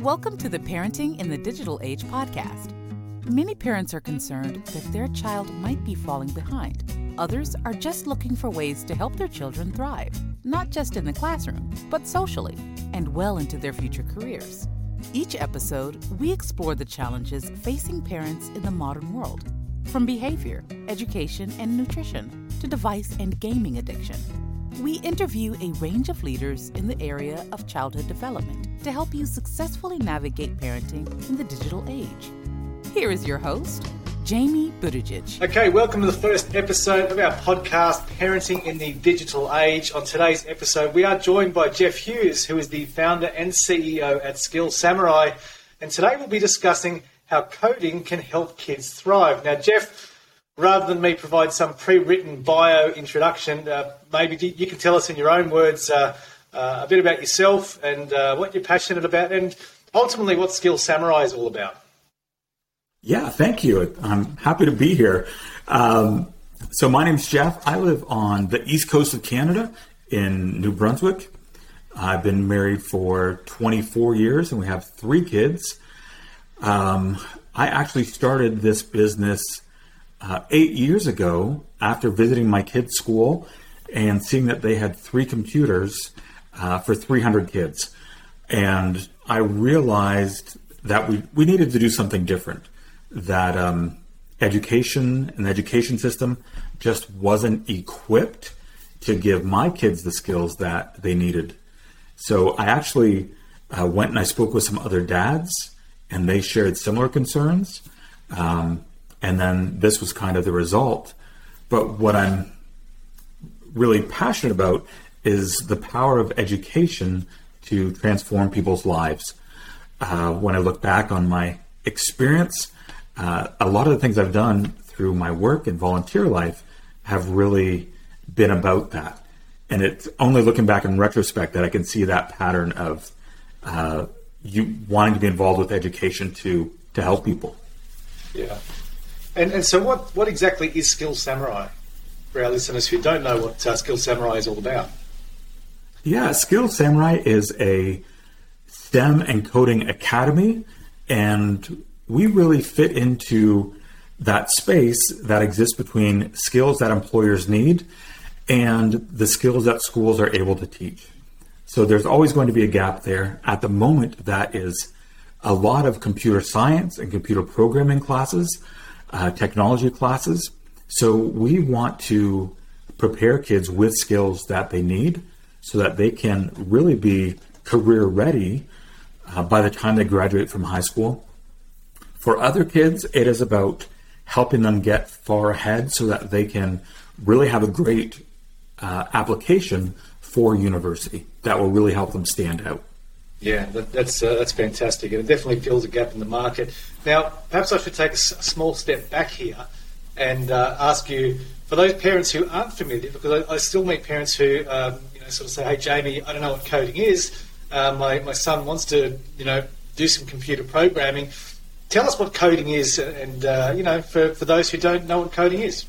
Welcome to the Parenting in the Digital Age podcast. Many parents are concerned that their child might be falling behind. Others are just looking for ways to help their children thrive, not just in the classroom, but socially and well into their future careers. Each episode, we explore the challenges facing parents in the modern world, from behavior, education, and nutrition to device and gaming addiction. We interview a range of leaders in the area of childhood development to help you successfully navigate parenting in the digital age. Here is your host, Jamie Buttigieg. Okay, welcome to the first episode of our podcast, Parenting in the Digital Age. On today's episode, we are joined by Jeff Hughes, who is the founder and CEO at Skill Samurai. And today we'll be discussing how coding can help kids thrive. Now, Jeff, rather than me provide some pre-written bio introduction, uh, maybe you can tell us in your own words uh, uh, a bit about yourself and uh, what you're passionate about, and ultimately what Skill Samurai is all about. Yeah, thank you. I'm happy to be here. Um, so my name's Jeff. I live on the east coast of Canada in New Brunswick. I've been married for 24 years, and we have three kids. Um, I actually started this business uh, eight years ago after visiting my kids' school and seeing that they had three computers uh, for 300 kids. And I realized that we, we needed to do something different, that um, education and the education system just wasn't equipped to give my kids the skills that they needed. So I actually uh, went and I spoke with some other dads, and they shared similar concerns. Um, and then this was kind of the result. But what I'm really passionate about is the power of education to transform people's lives. Uh, when I look back on my experience, uh, a lot of the things I've done through my work and volunteer life have really been about that. And it's only looking back in retrospect that I can see that pattern of uh, you wanting to be involved with education to to help people. Yeah. And, and so, what, what exactly is Skill Samurai for our listeners who don't know what uh, Skill Samurai is all about? Yeah, Skill Samurai is a STEM and coding academy, and we really fit into that space that exists between skills that employers need and the skills that schools are able to teach. So there's always going to be a gap there. At the moment, that is a lot of computer science and computer programming classes uh, technology classes. So we want to prepare kids with skills that they need so that they can really be career ready uh, by the time they graduate from high school. For other kids, it is about helping them get far ahead so that they can really have a great uh, application for university that will really help them stand out. Yeah, that, that's uh, that's fantastic, and it definitely fills a gap in the market. Now, perhaps I should take a, small step back here and uh, ask you, for those parents who aren't familiar, because I, I still meet parents who um, sort of say, "Hey, Jamie, I don't know what coding is. Uh, my my son wants to you know do some computer programming. Tell us what coding is, and uh, you know for for those who don't know what coding is."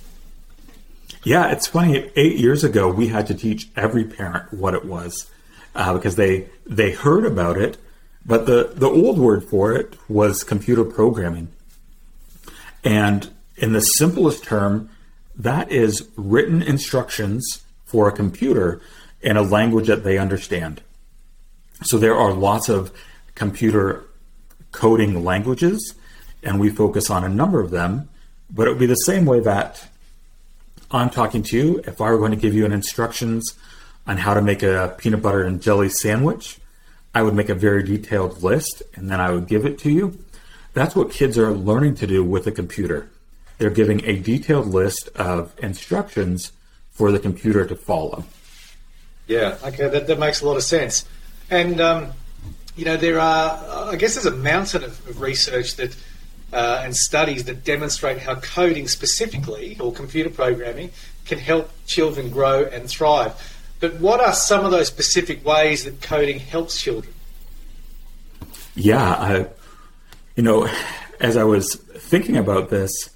Yeah, it's funny. Eight years ago, we had to teach every parent what it was uh, because they they heard about it, but the the old word for it was computer programming, and in the simplest term, that is written instructions for a computer in a language that they understand. So there are lots of computer coding languages, and we focus on a number of them. But it would be the same way that I'm talking to you. If I were going to give you an instructions on how to make a peanut butter and jelly sandwich, I would make a very detailed list and then I would give it to you. That's what kids are learning to do with a computer. They're giving a detailed list of instructions for the computer to follow. Yeah, okay, that, that makes a lot of sense. And, um, you know, there are, I guess there's a mountain of, of research that uh, and studies that demonstrate how coding specifically, or computer programming, can help children grow and thrive. But what are some of those specific ways that coding helps children? Yeah, I, you know, as I was thinking about this,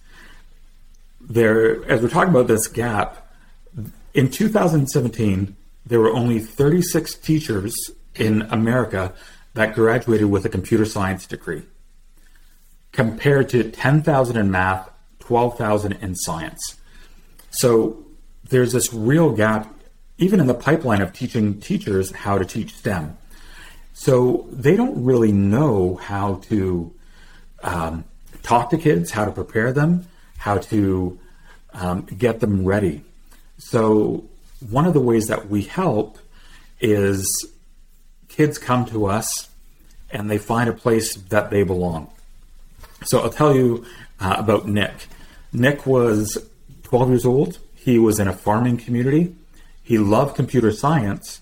there, as we're talking about this gap, in 2017, there were only 36 teachers in America that graduated with a computer science degree, compared to 10,000 in math, 12,000 in science. So there's this real gap, even in the pipeline of teaching teachers how to teach STEM. So they don't really know how to um, talk to kids, how to prepare them, how to um, get them ready. So one of the ways that we help is kids come to us and they find a place that they belong. So I'll tell you uh, about Nick. Nick was 12 years old. He was in a farming community. He loved computer science.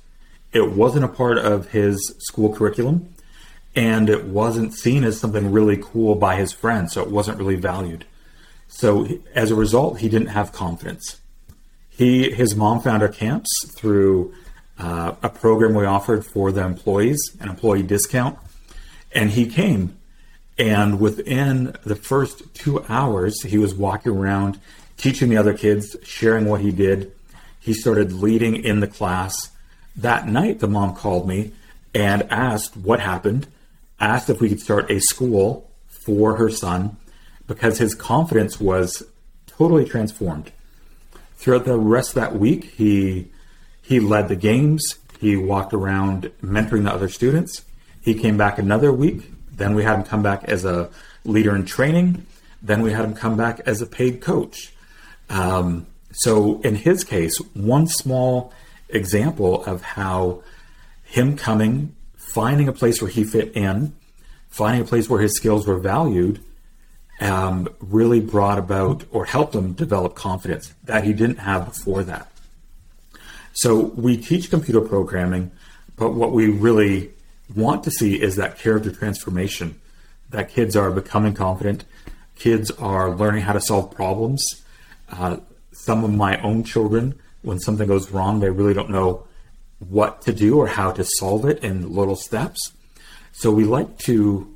It wasn't a part of his school curriculum and it wasn't seen as something really cool by his friends, so it wasn't really valued. So as a result, he didn't have confidence. He his mom found our camps through uh, a program we offered for the employees, an employee discount, and he came. And within the first two hours, he was walking around, teaching the other kids, sharing what he did. He started leading in the class. That night, the mom called me and asked what happened, asked if we could start a school for her son because his confidence was totally transformed. Throughout the rest of that week, he he led the games. He walked around mentoring the other students. He came back another week. Then we had him come back as a leader in training. Then we had him come back as a paid coach. Um, so in his case, one small example of how him coming, finding a place where he fit in, finding a place where his skills were valued, um, really brought about or helped him develop confidence that he didn't have before that. So we teach computer programming, but what we really want to see is that character transformation that kids are becoming confident, kids are learning how to solve problems. Uh, some of my own children, when something goes wrong, they really don't know what to do or how to solve it in little steps. So we like to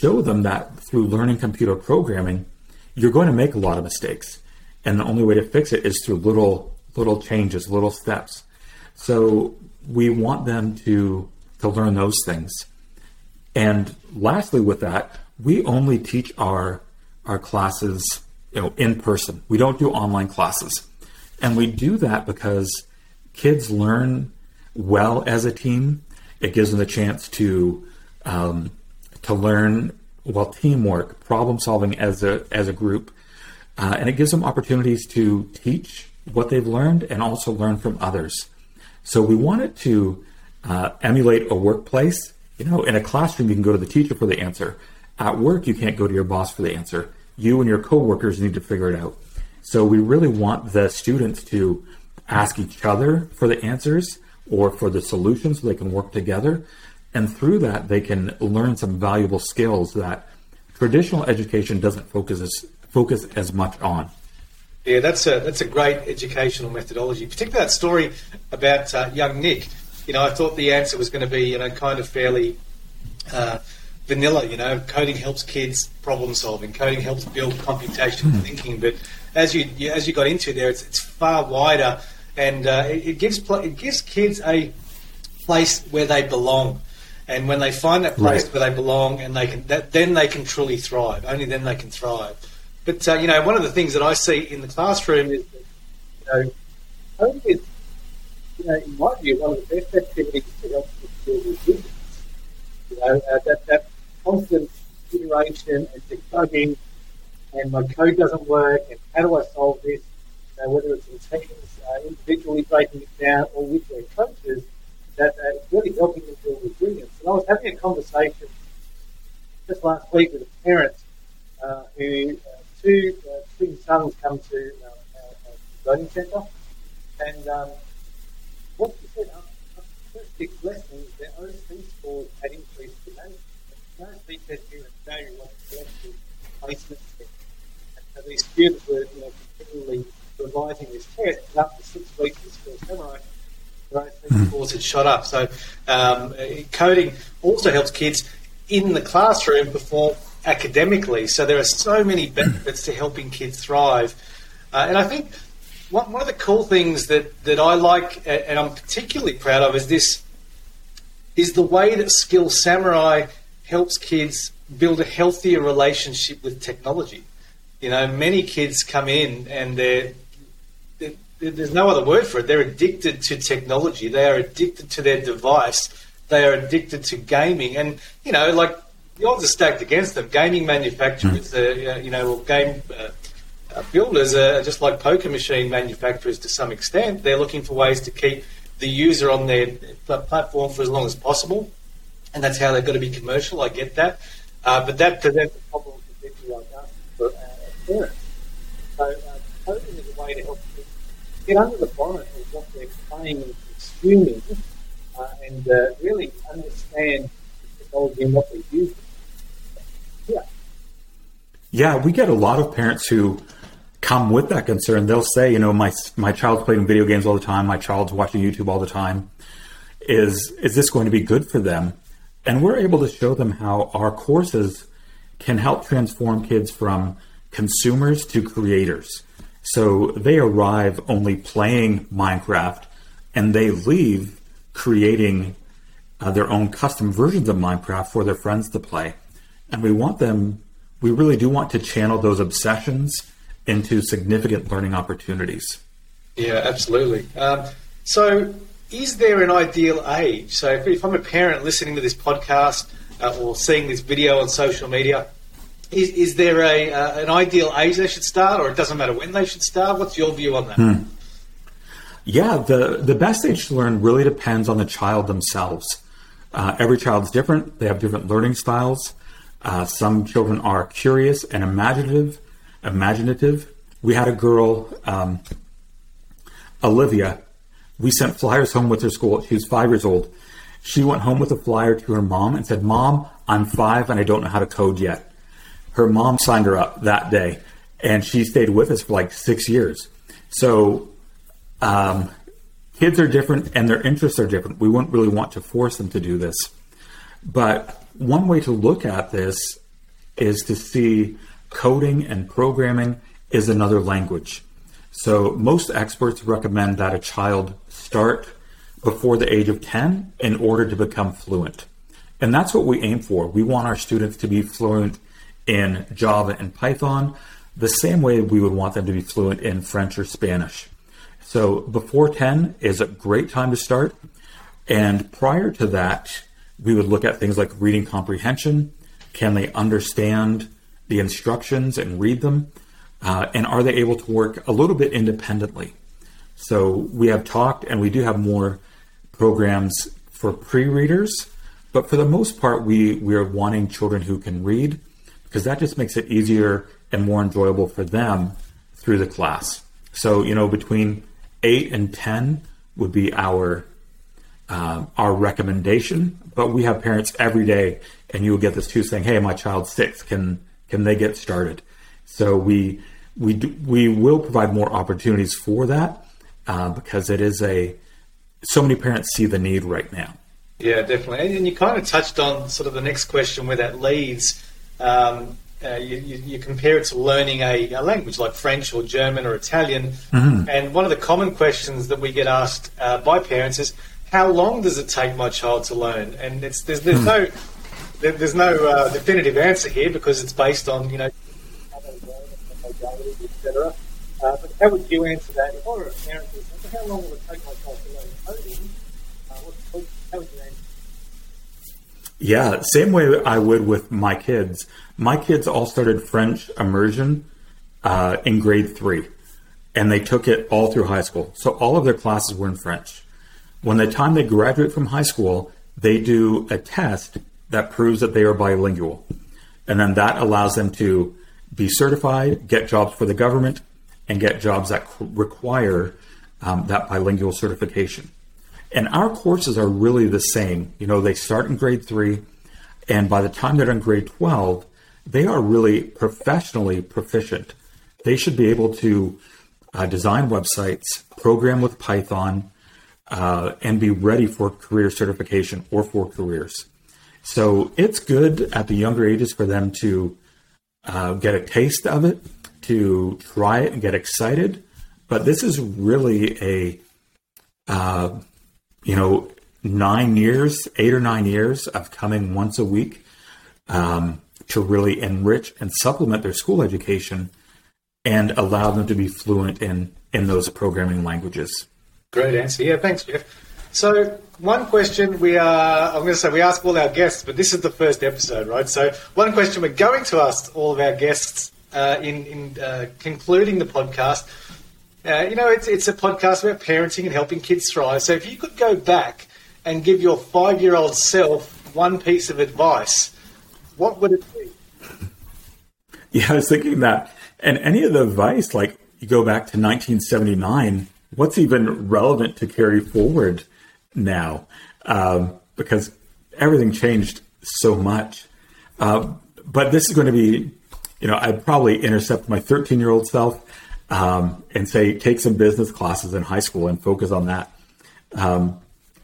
show them that through learning computer programming, you're going to make a lot of mistakes. And the only way to fix it is through little little changes, little steps. So we want them to to learn those things. And lastly with that, we only teach our our classes, you know, in person. We don't do online classes. And we do that because kids learn well as a team. It gives them the chance to um, to learn well teamwork, problem solving as a as a group, uh, and it gives them opportunities to teach what they've learned and also learn from others. So we wanted to uh, emulate a workplace. You know, in a classroom, you can go to the teacher for the answer. At work, you can't go to your boss for the answer. You and your coworkers need to figure it out. So we really want the students to ask each other for the answers or for the solutions so they can work together. And through that, they can learn some valuable skills that traditional education doesn't focus as, focus as much on. Yeah, that's a that's a great educational methodology. Particularly that story about uh, young Nick. You know, I thought the answer was going to be you know kind of fairly uh, vanilla. You know, coding helps kids problem solving. Coding helps build computational mm. thinking. But as you, you, as you got into there, it's, it's far wider, and uh, it, it, gives it gives kids a place where they belong. And when they find that place right. where they belong, and they can, that, then they can truly thrive. Only then they can thrive. But uh, you know, one of the things that I see in the classroom is, that, you know, coding is, you know, in my view, one of the best activities to help kids build resilience. You know, uh, that that constant iteration and debugging, and my code doesn't work, and how do I solve this? You know, whether it's in teams, uh, individually breaking it down, or with their coaches, that uh, really helping them build resilience. And I was having a conversation just last week with a parent uh, who uh, two uh, twin sons come to uh, our, our learning centre, and um, what she said after the first six lessons, their own speech scores had increased dramatically. No speech test here in Australia was collective placement test. And so these students were you know, continually revising this test, and after six weeks of Skill Samurai, their own shot up. So um, coding also helps kids in the classroom perform academically. So there are so many benefits to helping kids thrive. Uh, and I think one, one of the cool things that, that I like and I'm particularly proud of is this is the way that Skill Samurai helps kids build a healthier relationship with technology. You know, many kids come in and they're, there's no other word for it. They're addicted to technology. They are addicted to their device. They are addicted to gaming. And, you know, like the odds are stacked against them. Gaming manufacturers, mm. uh, you know, or game uh, uh, builders are just like poker machine manufacturers to some extent. They're looking for ways to keep the user on their platform for as long as possible. And that's how they've got to be commercial. I get that. Uh, but that presents a problem for people like us, for uh, parents. So, uh, coding is a way to help people get under the bonnet of what they're playing and consuming uh, and uh, really understand the technology and what they're using. Yeah. Yeah, we get a lot of parents who come with that concern. They'll say, you know, my my child's playing video games all the time. My child's watching YouTube all the time. Is is this going to be good for them? And we're able to show them how our courses can help transform kids from consumers to creators. So they arrive only playing Minecraft and they leave creating uh, their own custom versions of Minecraft for their friends to play. And we want them, we really do want to channel those obsessions into significant learning opportunities. Yeah, absolutely. Um, so, is there an ideal age? So, if, if I'm a parent listening to this podcast uh, or seeing this video on social media, is, is there a uh, an ideal age they should start, or it doesn't matter when they should start? What's your view on that? Hmm. Yeah, the the best age to learn really depends on the child themselves. Uh, every child's different; they have different learning styles. Uh, some children are curious and imaginative imaginative. We had a girl, um, Olivia. We sent flyers home with her school. She was five years old. She went home with a flyer to her mom and said, Mom, I'm five and I don't know how to code yet. Her mom signed her up that day and she stayed with us for like six years. So, um, kids are different and their interests are different. We wouldn't really want to force them to do this. But one way to look at this is to see coding and programming is another language. So most experts recommend that a child start before the age of 10 in order to become fluent. And that's what we aim for. We want our students to be fluent in Java and Python the same way we would want them to be fluent in French or Spanish. So before 10 is a great time to start. And prior to that, we would look at things like reading comprehension. Can they understand the instructions and read them? Uh, and are they able to work a little bit independently? So we have talked and we do have more programs for pre-readers, but for the most part, we, we are wanting children who can read because that just makes it easier and more enjoyable for them through the class. So, you know, between eight and 10 would be our, uh, our recommendation, but we have parents every day and you will get this too saying, Hey, my child's six. Can, can they get started? So we we do, we will provide more opportunities for that uh, because it is a so many parents see the need right now. Yeah, definitely. And you kind of touched on sort of the next question where that leads. Um, uh, you, you, you, compare it to learning a, a, language like French or German or Italian. Mm-hmm. And one of the common questions that we get asked uh, by parents is, how long does it take my child to learn? And it's, there's, there's mm. no there's no uh, definitive answer here because it's based on you know etc. Uh, but how would you answer that? If I were a parent, how long will it take my child to learn coding? Uh, what, how would you answer? Yeah, same way I would with my kids. My kids all started French immersion uh, in grade three, and they took it all through high school. So all of their classes were in French. When the time they graduate from high school, they do a test that proves that they are bilingual. And then that allows them to be certified, get jobs for the government, and get jobs that require um, that bilingual certification. And our courses are really the same. You know, they start in grade three, and by the time they're in grade 12, they are really professionally proficient. They should be able to uh, design websites, program with Python, uh, and be ready for career certification or for careers. So it's good at the younger ages for them to uh, get a taste of it, to try it and get excited. But this is really a, uh, you know, nine years, eight or nine years of coming once a week um, to really enrich and supplement their school education and allow them to be fluent in, in those programming languages. Great answer. Yeah, thanks, Jeff. So, one question we are, I'm going to say we ask all our guests, but this is the first episode, right? So, one question we're going to ask all of our guests uh, in, in uh, concluding the podcast. Uh, you know, it's, it's a podcast about parenting and helping kids thrive. So, if you could go back and give your five year old self one piece of advice, what would it be? Yeah, I was thinking that. And any of the advice, like you go back to 1979, what's even relevant to carry forward now? Um, because everything changed so much. Uh, but this is going to be, you know, I'd probably intercept my 13 year old self um, and say, take some business classes in high school and focus on that. Um,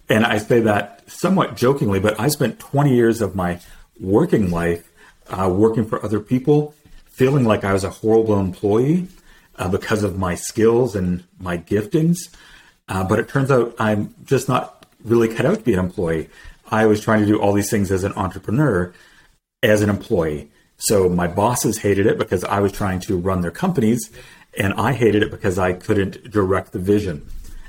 and I say that somewhat jokingly, but I spent 20 years of my working life uh, working for other people, feeling like I was a horrible employee uh, because of my skills and my giftings. Uh, but it turns out I'm just not really cut out to be an employee. I was trying to do all these things as an entrepreneur, as an employee. So my bosses hated it because I was trying to run their companies, and I hated it because I couldn't direct the vision.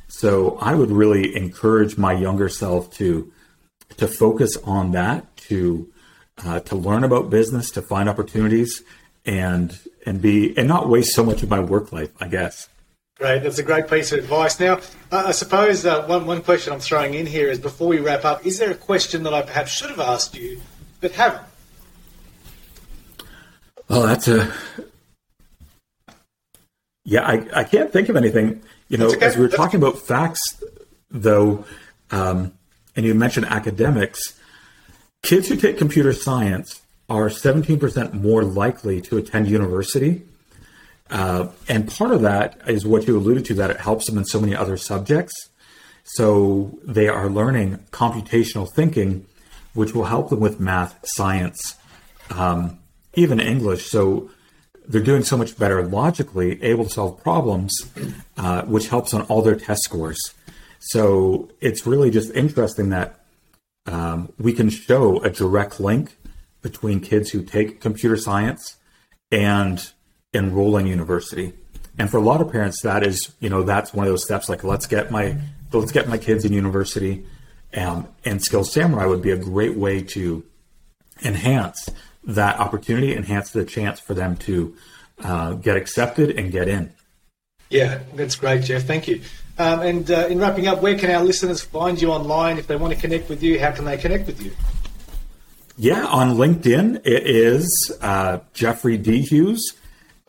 So I would really encourage my younger self to to focus on that, to uh, to learn about business, to find opportunities, and and be and not waste so much of my work life. I guess. Great, that's a great piece of advice. Now, uh, I suppose uh, one one question I'm throwing in here is before we wrap up, is there a question that I perhaps should have asked you but haven't? Well, that's a yeah. I, I can't think of anything. You know, okay. as we were talking about facts, though, um, and you mentioned academics, kids who take computer science are 17% more likely to attend university. Uh, and part of that is what you alluded to, that it helps them in so many other subjects. So they are learning computational thinking, which will help them with math, science, um, even English. So they're doing so much better logically, able to solve problems, uh, which helps on all their test scores. So it's really just interesting that um, we can show a direct link between kids who take computer science and enrolling university. And for a lot of parents, that is, you know, that's one of those steps. Like, let's get my let's get my kids in university, um, and Skills Samurai would be a great way to enhance that opportunity, enhance the chance for them to uh, get accepted and get in. Yeah, that's great, Jeff. Thank you. Um, and uh, in wrapping up, where can our listeners find you online if they want to connect with you? How can they connect with you? Yeah, on LinkedIn it is uh, Jeffrey D Hughes,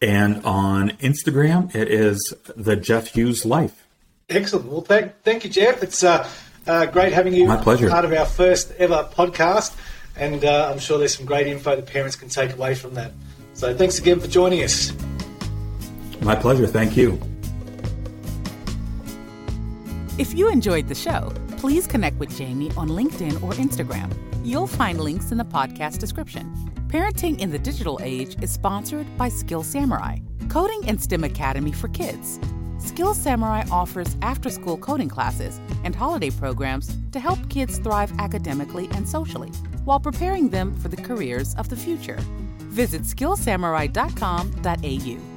and on Instagram it is the Jeff Hughes Life. Excellent. Well, thank, thank you, Jeff. It's uh, uh great having you. My pleasure. Part of our first ever podcast and uh, I'm sure there's some great info that parents can take away from that. So thanks again for joining us. My pleasure. Thank you. If you enjoyed the show, please connect with Jamie on LinkedIn or Instagram. You'll find links in the podcast description. Parenting in the Digital Age is sponsored by Skill Samurai, Coding and STEM Academy for Kids. Skill Samurai offers after school coding classes and holiday programs to help kids thrive academically and socially while preparing them for the careers of the future. Visit skillsamurai.com.au.